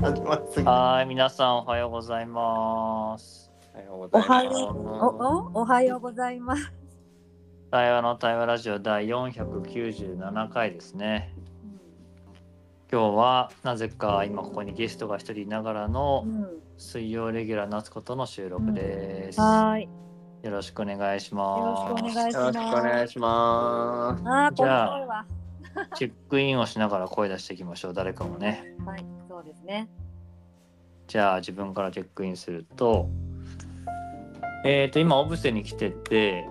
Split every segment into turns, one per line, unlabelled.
始まりすぎ
はい、皆さんおはようございます。
おはよう
う
おおおはようございます。
対話の対話ラジオ第497回ですね。今日はなぜか今ここにゲストが一人いながらの
うん、
水曜レギュラー夏子との収録です。
はーい。
よろしくお願いし
よ
ます。
ろしくお願いします。
よろしくお願いします。
あー、こん
じゃあ
ばんは。
チェックインをしながら声出していきましょう。誰かもね。
はい、そうですね。
じゃあ自分からチェックインすると、えっ、と今オブセに来てて、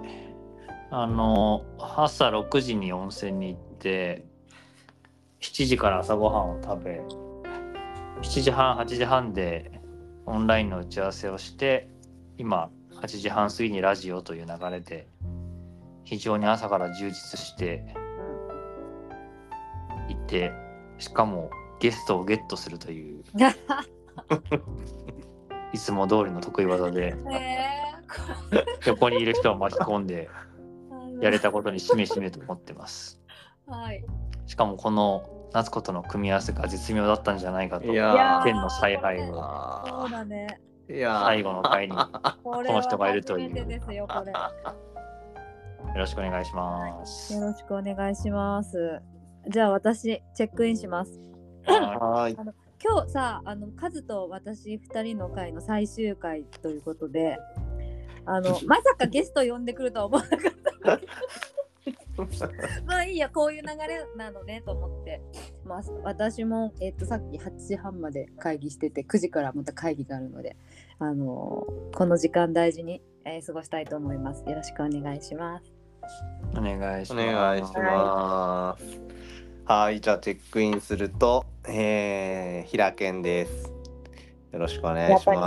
あの朝6時に温泉に行って、7時から朝ごはんを食べ、7時半8時半でオンラインの打ち合わせをして、今8時半過ぎにラジオという流れで非常に朝から充実していて、しかもゲストをゲットするという。いつも通りの得意技で
え
横にいる人を巻き込んで
ー、
やれたことにしめしめと思ってます
はい。
しかもこの夏子との組み合わせが絶妙だったんじゃないかと天の采配を
そう
あ
だね。
最後の回によ
こ
この人がいるという
よ、これ。
ろしくお願いします
よろしくお願いします。じゃあ私チェックインします。
は
い。
今日さあのカズと私2人の会の最終回ということであの まさかゲスト呼んでくるとは思わなかった。まあいいやこういう流れなのねと思って、まあ、私も、えっとさっき8時半まで会議してて9時からまた会議があるのであのこの時間大事に、えー過ごしたいと思います。よろしくお願いします。
お願いし
お
ます。
願いします。はい、じゃあチェックインすると、えー、平健です。よろしくお願いします。
やっ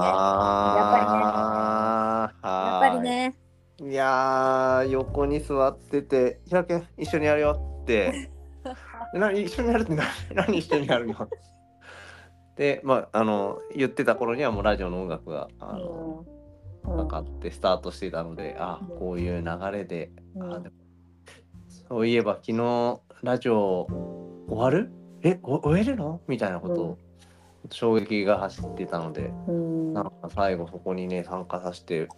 やっぱりね。
いやー、横に座ってて、平健一緒にやるよって。で何一緒にやるって何 何一緒にやるの？で、まあ、あの、言ってた頃にはもうラジオの音楽が、あの、
うん。
かかってスタートしていたので、あ
うん。
こういう流れで、
うん。
あでもそういえば昨日ラジオ終わる？えお終えるの？みたいなことを、衝撃が走ってたので
うん。
なんか最後そこにね参加させて、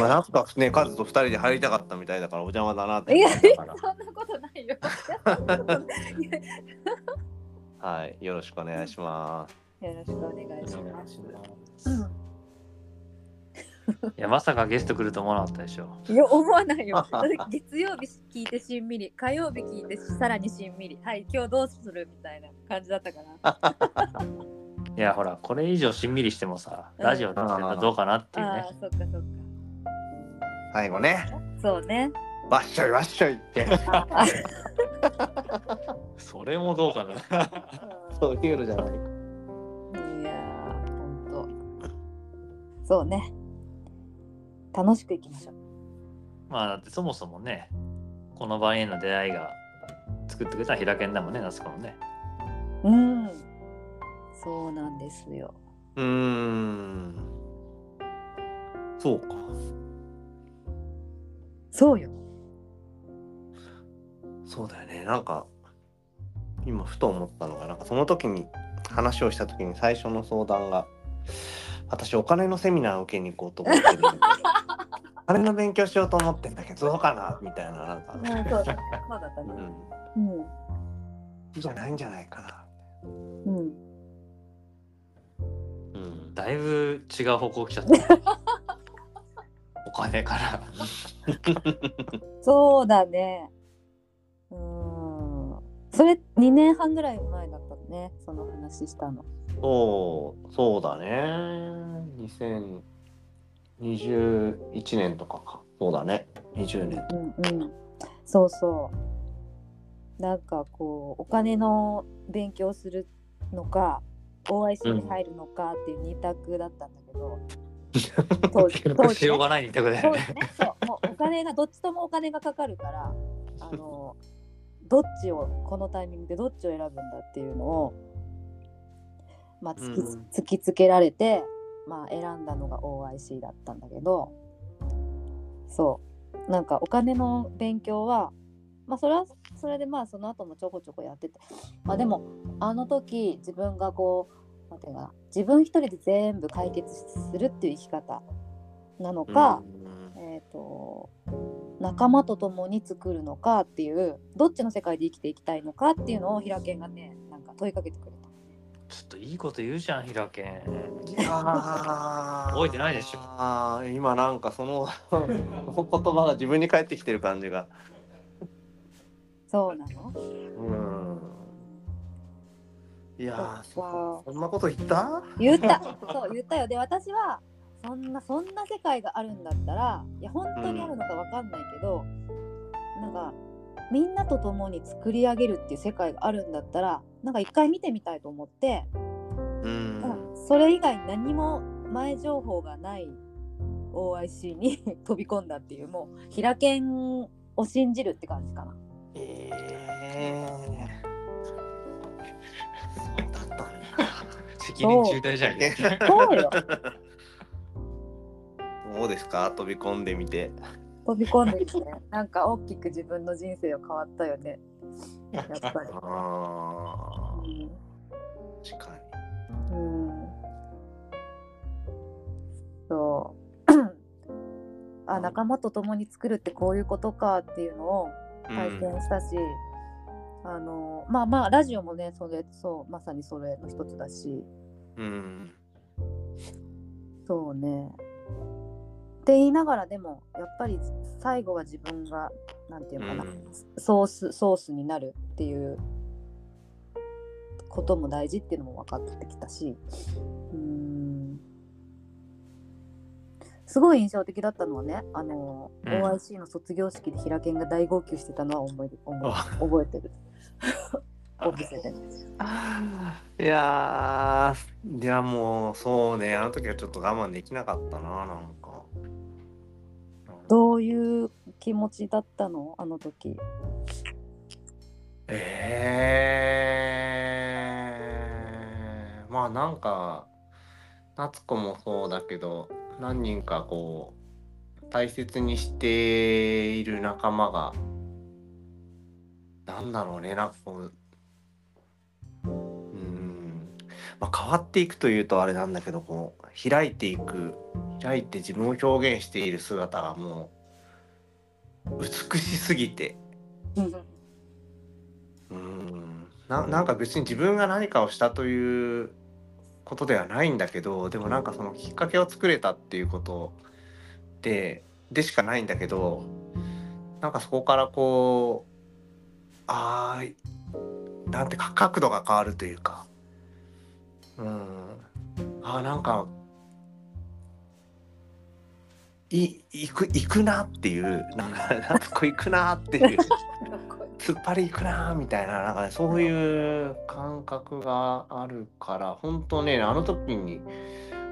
まあ、なんかね カズと2人で入りたかったみたいだからお邪魔だなって
いやそんなことないよ。
はいよろしくお願いします。
よろしくお願いし
お願
ます
いしますいやまさかゲスト来ると思わなかったでしょ
いや思わないよ。月曜日聞いてしんみり、火曜日聞いてさらにしんみり、はい、今日どうするみたいな感じだったか ら。
いやほらこれ以上しんみりしてもさラジオとしどうかなっていうね
ああ、そっかそっか。
最後ね
そうね。
わっしょいわっしょいって
あ
それもどうかな
そういうのじゃない。
いやー、ほんと。そうね。楽しくいきましょう。
まあだってそもそもねこの場への出会いが作ってくれたのは平健だもんね夏子のね
うん。そうなんですよ。
うーんそうか。
そうよ。
そうだよねなんか今ふと思ったのがなんかその時に話をした時に最初の相談が私お金のセミナーを受けに行こうと思ってるんでお金の勉強しようと思ってんだけどどうかなみたいななんか、
うん、そうだ。そうだったね。
うん、
うん。
じゃないんじゃないかな。
うん。
うん、
だいぶ違う方向来ちゃったお金から
そうだね。うーん。それ2年半ぐらい前だったね、その話したの。
そうそうだね2021年とかか。そうだね。20年。
うんうん。そうそう。なんかこう、お金の勉強するのか、OIC に入るのかっていう二択だったんだけど、当時当時
しようがない二択だよね。
そう、もうお金が、どっちともお金がかかるから、あの、どっちを、このタイミングでどっちを選ぶんだっていうのを、まあ、突き,、
うん。
突きつけられて、まあ、選んだのが OIC だったんだけど、そう、なんかお金の勉強は、まあ、それはそれでまあその後もちょこちょこやってて、まあ、でもあの時自分がこうなんていうかな自分一人で全部解決するっていう生き方なのか、えっ、と仲間と共に作るのかっていうどっちの世界で生きていきたいのかっていうのを平健がねなんか問いかけてくれた。
ちょっといいこと言うじゃん、ひらけん。覚えてないでしょ。
あー今なんかその言葉が自分に返ってきてる感じが。
そうなの？
うん。いやー
そ
そそんなこと言った？
言った。そう言ったよ。で私はそんなそんな世界があるんだったらいや本当にあるのかわかんないけど、なんかみんなと共に作り上げるっていう世界があるんだったらなんか一回見てみたいと思って、
うん。
それ以外何も前情報がない OIC に 飛び込んだっていうもう平健を信じるって感じかな。
ええそうだったんだ。
責任重大じゃん。け。
そうよ。
どうですか？飛び込んでみて
飛び込んできて なんか大きく自分の人生が変わったよね。やっぱり。
あ あ
うん。
確か
うん。そう。あ仲間と共に作るってこういうことかっていうのを
に
体験したし、あのまあまあラジオもねそれそうまさにそれの一つだし。
うん。
そうねって言いながらでもやっぱり最後は自分がなんていうのかな、
うん。
ソースソースになるっていうことも大事っていうのも分かってきたしうーん。すごい印象的だったのはねあの、
うん。
OIC の卒業式で平健が大号泣してたのは思い思い
あ。
覚えてる。オブセで
いやーいやもうそうねあの時はちょっと我慢できなかったななんか
どういう気持ちだったの？あの時。
えー、まあなんか夏子もそうだけど何人かこう大切にしている仲間がなんだろうねなんかこううん。まあ変わっていくというとあれなんだけどこう開いていく開いて自分を表現している姿がもう美しすぎて。うん。ななんか別に自分が何かをしたということではないんだけどでもなんかそのきっかけを作れたっていうことででしかないんだけどなんかそこからこうあーなんてか角度が変わるというか。うん。あーなんかい行く行くなっていうなんかなんかこう行くなっていう。突っ張りいくなーみたいななんか、ね、そういう感覚があるから本当ねあの時に、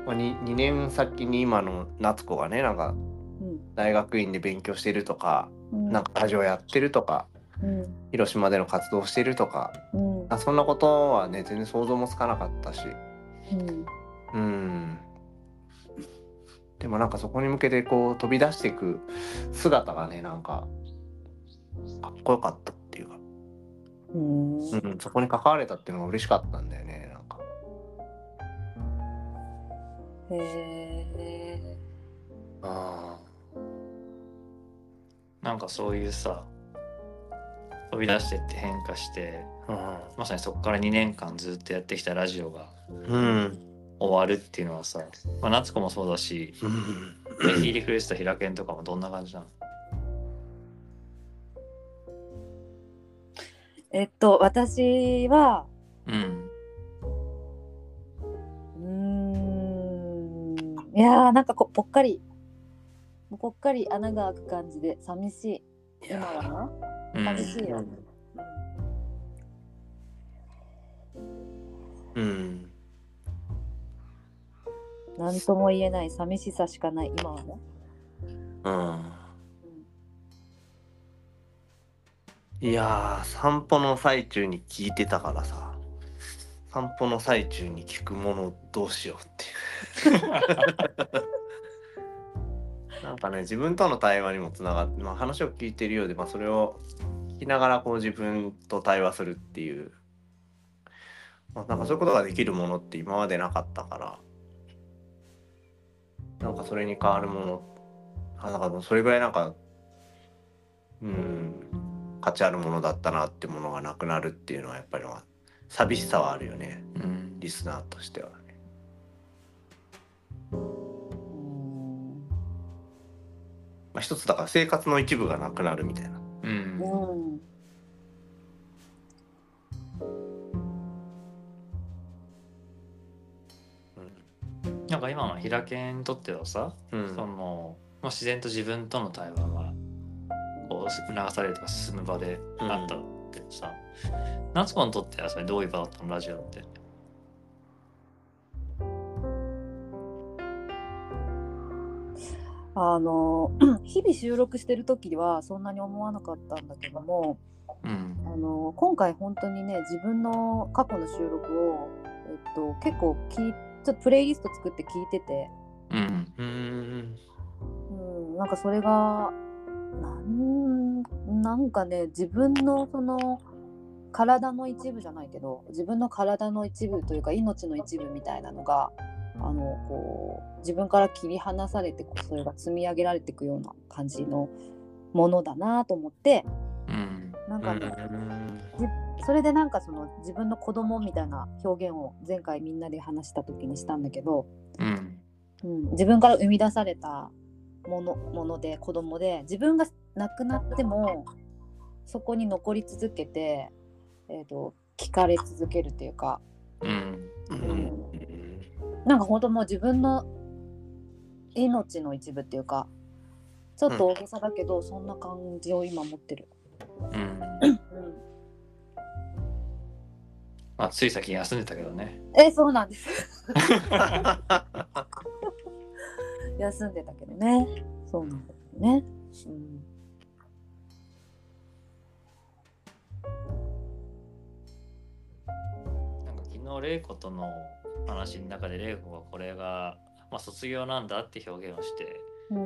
まあ、2, 2年先に今の夏子がねなんか
うん。
大学院で勉強してるとか
うん。
なんかラジオやってるとか
うん。
広島での活動してるとか
うん。
あそんなことはね全然想像もつかなかったし。
うん。
うんでもなんかそこに向けてこう飛び出していく姿がねなんかかっこよかったっていうか。
うん。
うん、そこに関われたっていうのが嬉しかったんだよねなんか。
へえ
あ
なんかそういうさ、飛び出してって変化して、
あ
まさにそこから2年間ずっとやってきたラジオが
うん
終わるっていうのはさ、まあ、夏子もそうだし、
うん。
ヒーリーフレスト平健とかもどんな感じなの？
えっと私は
うん。
うーん。いやーなんかこぽっかりぽっかり穴が開く感じで寂しい。今はな。
うん
寂しいよ、
うん。
なんとも言えない寂しさしかない今はね、
うん。いやー散歩の最中に聞いてたからさ。散歩の最中に聞くものどうしようっていう。なんかね自分との対話にもつながって、まあ、話を聞いてるようで、まあ、それを聞きながらこう自分と対話するっていう。まあ、なんかそういうことができるものって今までなかったからなんかそれに変わるもの。あなんかそれぐらいなんかうん価値あるものだったなってものがなくなるっていうのはやっぱりまあ寂しさはあるよね。
うん。
リスナーとしてはね。
うん
まあ、一つだから生活の一部がなくなるみたいな。
うん。
うん
なんか今の平家にとってはさ、
うん。
そのまあ、自然と自分との対話がこう促されるとか進む場であったけどさ、夏子にとってはそれどういう場だったの？ラジオって。
あの 日々収録してる時はそんなに思わなかったんだけども
うん。
あの今回本当にね自分の過去の収録を、えっと、結構聞いちょっとプレイリスト作って聞いてて、
うん。
うん
うん、なんかそれがなんなんかね自分のその体の一部じゃないけど自分の体の一部というか命の一部みたいなのがあのこう自分から切り離されてこうそれが積み上げられていくような感じのものだなと思って。
うん。
なんかね、
うん
それでなんかその自分の子供みたいな表現を前回みんなで話した時にしたんだけど、
うん。
うん、自分から生み出されたものもので子供で自分が亡くなってもそこに残り続けて、えー、と聞かれ続けるっていうか
うん。
うん。
なんか本当もう自分の命の一部っていうかちょっと大げさだけど、そんな感じを今持ってる。
うん。
うん
まあつい最近休んでたけどね。
えそうなんです。休んでたけどね。そうなんだよね、うん、
なんか昨日玲子との話の中で玲子がこれが、まあ、卒業なんだって表現をして、
うん。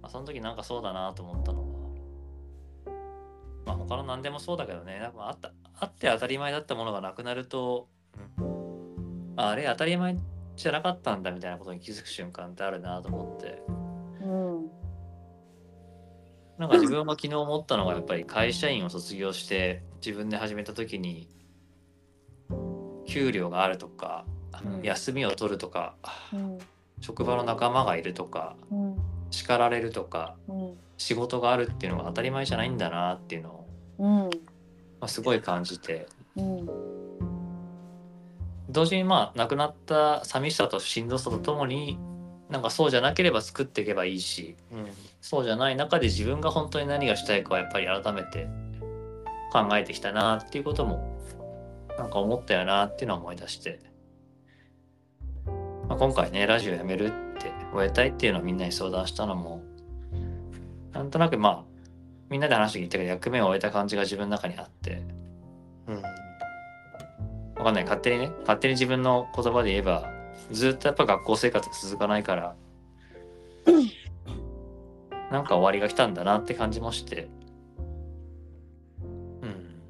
まあ、その時なんかそうだなと思ったのは、まあ、他の何でもそうだけどね。なんかあったあって当たり前だったものがなくなると、ああれ当たり前じゃなかったんだみたいなことに気づく瞬間ってあるなと思って。
うん。
なんか自分が昨日思ったのがやっぱり会社員を卒業して自分で始めた時に給料があるとか、
うん。
休みを取るとか
うん。
職場の仲間がいるとか
うん。
叱られるとか
うん。
仕事があるっていうのが当たり前じゃないんだなっていうのを、
うん
まあ、すごい感じて。
うん。
同時にまあ亡くなった寂しさとしんどさとともになんかそうじゃなければ作っていけばいいしそうじゃない中で自分が本当に何がしたいかをやっぱり改めて考えてきたなっていうこともなんか思ったよなっていうのを思い出して、まあ、今回ねラジオやめるって終えたいっていうのをみんなに相談したのもなんとなくまあみんなで話して聞いたけど役目を終えた感じが自分の中にあって。
うん。
わかんない。勝手にね。勝手に自分の言葉で言えばずっとやっぱ学校生活が続かないからなんか終わりが来たんだなって感じもして。
うん。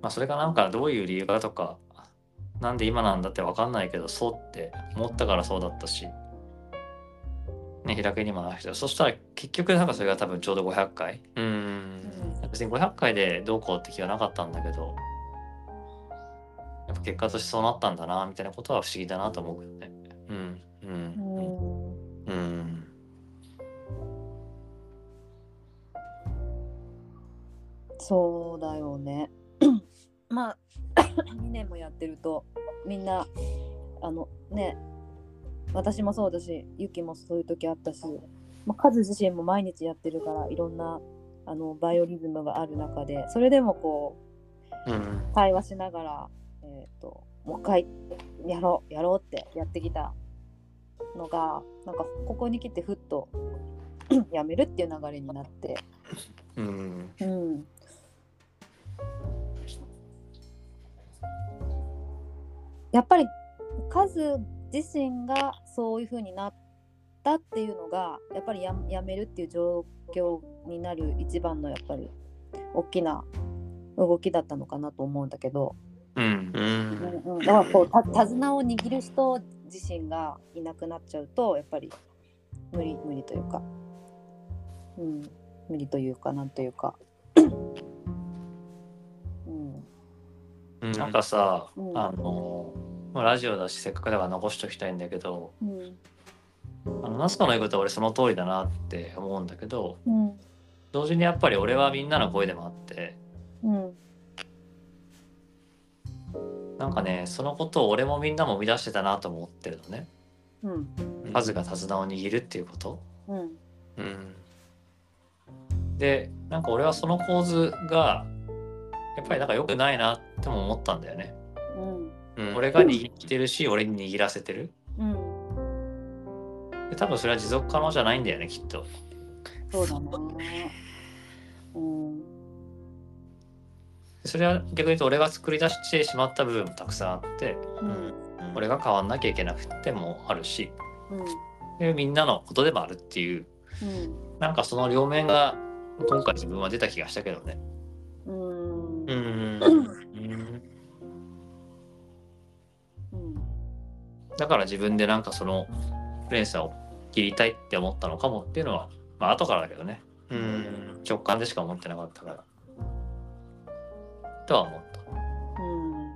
まあそれがなんかどういう理由かとかなんで今なんだってわかんないけどそうって思ったからそうだったしね開けにも話したそしたら結局なんかそれが多分ちょうど500回。
うん。
別に500回でどうこうって気はなかったんだけど。やっぱ結果としてそうなったんだなみたいなことは不思議だなと思うけどね。
うん。う
うん。ん
うん。
そうだよね。まあ 2年もやってるとみんなあのね私もそうだしゆきもそういう時あったし、まあ、カズ自身も毎日やってるからいろんなあのバイオリズムがある中でそれでもこ
う
会話しながら、えー、ともう一回やろうやろうってやってきたのがなんかここに来てふっと やめるっていう流れになって。
うん。
うん。やっぱりカズ自身がそういう風になったっていうのがやっぱりややめるっていう状況になる一番のやっぱり大きな動きだったのかなと思うんだけど、
うん。
う。ん。
うんうん、だからこうた手綱を握る人自身がいなくなっちゃうとやっぱり無理無理というか、うん、無理というかなんというか、うん、
うん。
なんかさ、
うん。
あの、まあラジオだしせっかくだから残しときたいんだけど、
うん
あの、ナスカの言うことは俺その通りだなって思うんだけど、
うん
同時にやっぱり俺はみんなの声でもあって、
うん
なんかね、そのことを俺もみんなも生み出してたなと思ってるのね。
うん
カズが手綱を握るっていうこと。
うん
うん
で、なんか俺はその構図が、やっぱりなんか良くないなっても思ったんだよね。
うん。
うん
俺が握ってるし、俺に握らせてる。
うん。
で多分それは持続可能じゃないんだよね、きっと。
そうだなうん。
それは逆に言うと俺が作り出してしまった部分もたくさんあって、
うん。
俺が変わんなきゃいけなくてもあるし、
うん。
でみんなのことでもあるっていう、
うん。
なんかその両面が今回自分は出た気がしたけどね。
うん
うん。
うん
だから自分でなんかその連鎖を切りたいって思ったのかもっていうのは、まあ後からだけどね、
うん
直感でしか思ってなかったから。とは思った。
うん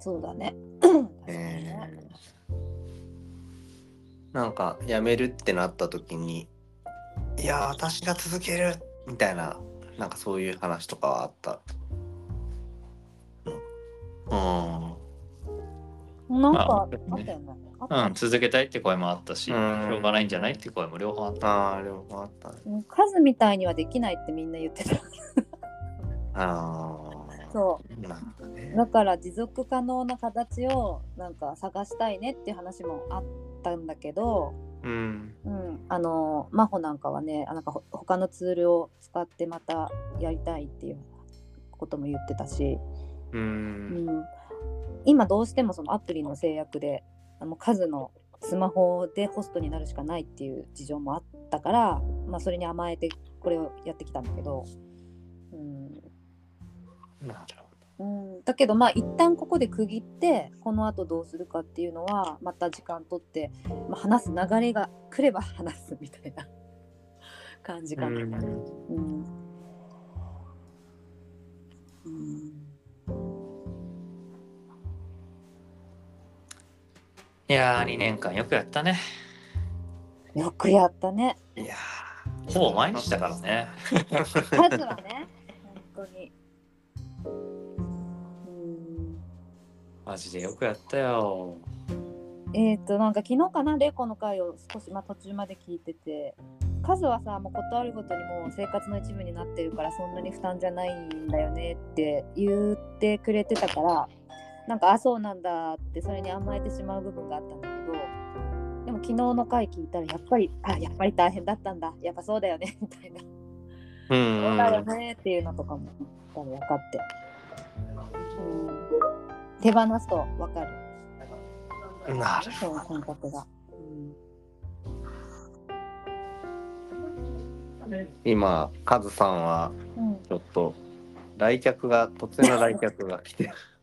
そうだね。
えーなんか辞めるってなった時に「いや私が続ける」みたいななんかそういう話とかはあった。うん。
なんかあ
まあ
ったよね。
うん、続けたいって声もあったし、し
うん
ょうがないんじゃないって声も両方あった。
ああ両方あったね。
うん数みたいにはできないってみんな言ってた。
あ
そ
あ。なんかね
う。だから持続可能な形をなんか探したいねっていう話もあったんだけど、
うん。
うん、あの真帆なんかはね、あなんかほ他のツールを使ってまたやりたいっていうことも言ってたし、
う。
うん。ん、今どうしてもそのアプリの制約であの数のスマホでホストになるしかないっていう事情もあったから、まあ、それに甘えてこれをやってきたんだけど、うん。
なる
う。ん、だけどまあ一旦ここで区切ってこのあとどうするかっていうのはまた時間とって、まあ、話す流れが来れば話すみたいな。感じかな。
うん。
うん
いやー、2年間よくやったね。
よくやったね。
いや
ほぼ毎日だからね。
数はね、本当に。うん
マジでよくやったよ。
えっ、と、なんか昨日かな、レイコの回を少し、まあ、途中まで聞いてて、数はさ、もうことあるごとにもう生活の一部になってるから、そんなに負担じゃないんだよねって言ってくれてたから、なんか、あ、そうなんだって、それに甘えてしまう部分があったんだけど、でも昨日の回聞いたら、やっぱり、あ、やっぱり大変だったんだ、やっぱそうだよね、みたいな。
うん。
そうだよねっていうのとかも多分分かって、うん、手放すと分かる。
なる
その感覚が、
今カズさんは
うん。うん、
ちょっと来客が突然の来客が来てあ今で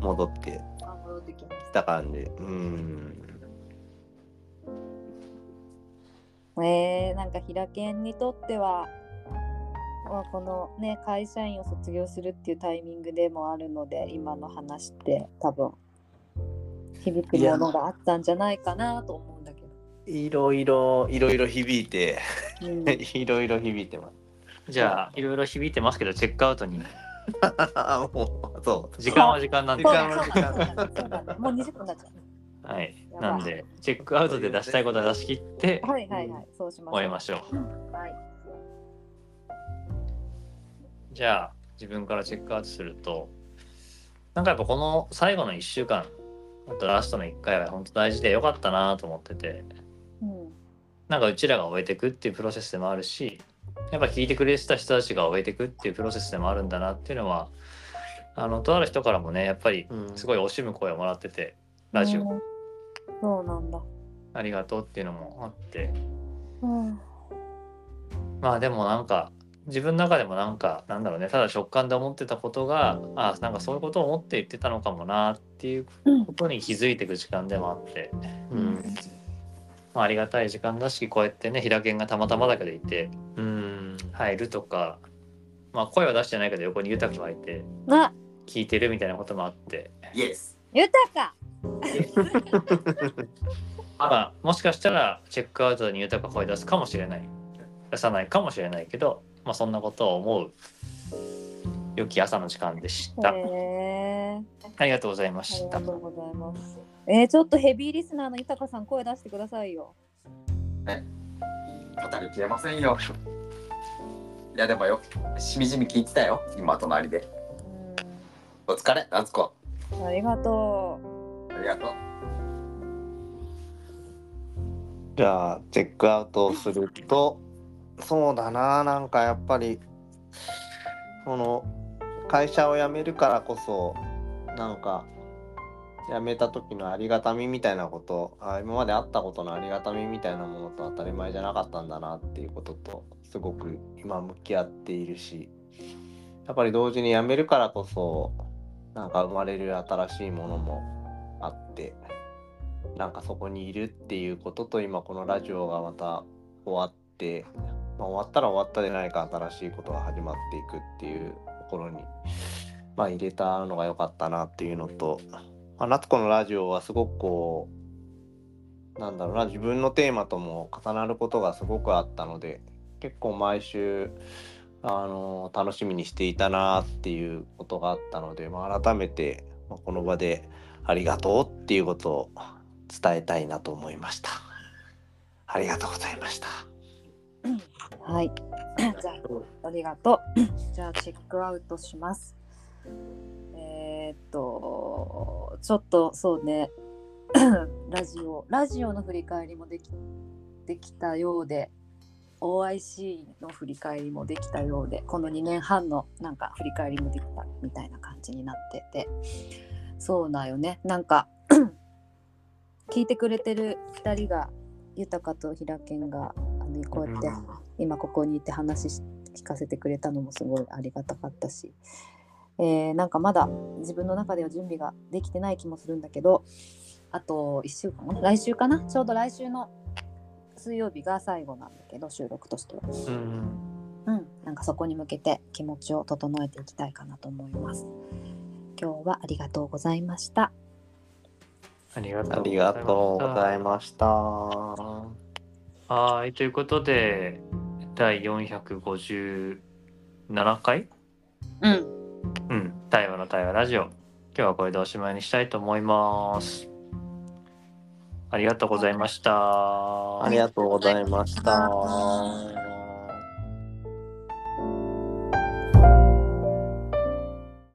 戻って。
あ戻ってき
た感じうん。
すえー、なんか平健にとってはまあこのね会社員を卒業するっていうタイミングでもあるので今の話って多分響くものがあったんじゃないかなと思うんだけど、
いろいろいろいろ響いて。
うん、
いろいろ響いてます。
じゃあ、いろいろ響いてますけど、チェックアウトに。
あもうそう
時間は時間なんで。
時間は
だそうだそうだそうだねもう20分になっちゃう
はい。なんで、チェックアウトで出したいことは出し切って、
はいはいはいそうしましょう。
終えましょう。
はい。
じゃあ、自分からチェックアウトすると、なんかやっぱこの最後の1週間、あとラストの1回は本当大事でよかったなと思ってて、
うん。
なんかうちらが終えていくっていうプロセスでもあるし、やっぱ聞いてくれてた人たちが終えていくっていうプロセスでもあるんだなっていうのは、あの、とある人からもね、やっぱり
うん。
すごい惜しむ声をもらってて、ラジオ、
うん。そうなんだ。
ありがとうっていうのもあって、
うん。
まあでもなんか、自分の中でもなんかなんだろうねただ直感で思ってたことがあなんかそういうことを思って言ってたのかもなっていうことに気づいていく時間でもあって、うん。まあ、ありがたい時間だしこうやってね平健がたまたまだけどいて。
うん
入るとか、まあ、声は出してないけど横に豊がいて
あ
聞いてるみたいなこともあって、
イエス。
豊か
まあ、もしかしたらチェックアウトに豊が声出すかもしれない出さないかもしれないけど、まあ、そんなことを思う良き朝の時間でした。ありがとうございま
あり
した
が。とうございますえー、ちょっとヘビーリスナーの豊さん声出してくださいよ
語りきれませんよ。いやでもよ、しみじみ聞いてたよ。今隣で。お疲れ、夏子。
うんありがと
ありがとう。
じゃあチェックアウトをするとそうだななんかやっぱりその会社を辞めるからこそなんか辞めた時のありがたみみたいなことあ今まであったことのありがたみみたいなものと当たり前じゃなかったんだなっていうこととすごく今向き合っているしやっぱり同時に辞めるからこそなんか生まれる新しいものもあってなんかそこにいるっていうことと今このラジオがまた終わって、まあ、終わったら終わったで何か新しいことが始まっていくっていうところに、まあ、入れたのが良かったなっていうのと、まあ、夏子のラジオはすごくこうなんだろうな自分のテーマとも重なることがすごくあったので結構毎週あの楽しみにしていたなっていうことがあったので、まあ、改めて、まあ、この場でありがとうっていうことを伝えたいなと思いました。ありがとうございました。
うはいじゃあありがとうじゃあチェックアウトしますえー、っとちょっとそうね ラジオラジオの振り返りもできできたようで OIC の振り返りもできたようでこの2年半のなんか振り返りもできたみたいな感じになっててそうだよね。なんか 聞いてくれてる2人が豊と平健があのこうやって今ここにいて話し聞かせてくれたのもすごいありがたかったし、えーなんかまだ自分の中では準備ができてない気もするんだけどあと1週間かな？来週かな？ちょうど来週の水曜日が最後なんだけど収録としては。
うん
うん、なんかそこに向けて気持ちを整えていきたいかなと思います。今日はありがとうございました。
ありがとう
ありがとうござい
す。
ました。
はい、ということで、第457回？
うん、
うん、対話の対話ラジオ。今日はこれでおしまいにしたいと思います。ありがとうございました。
ありがとうございました。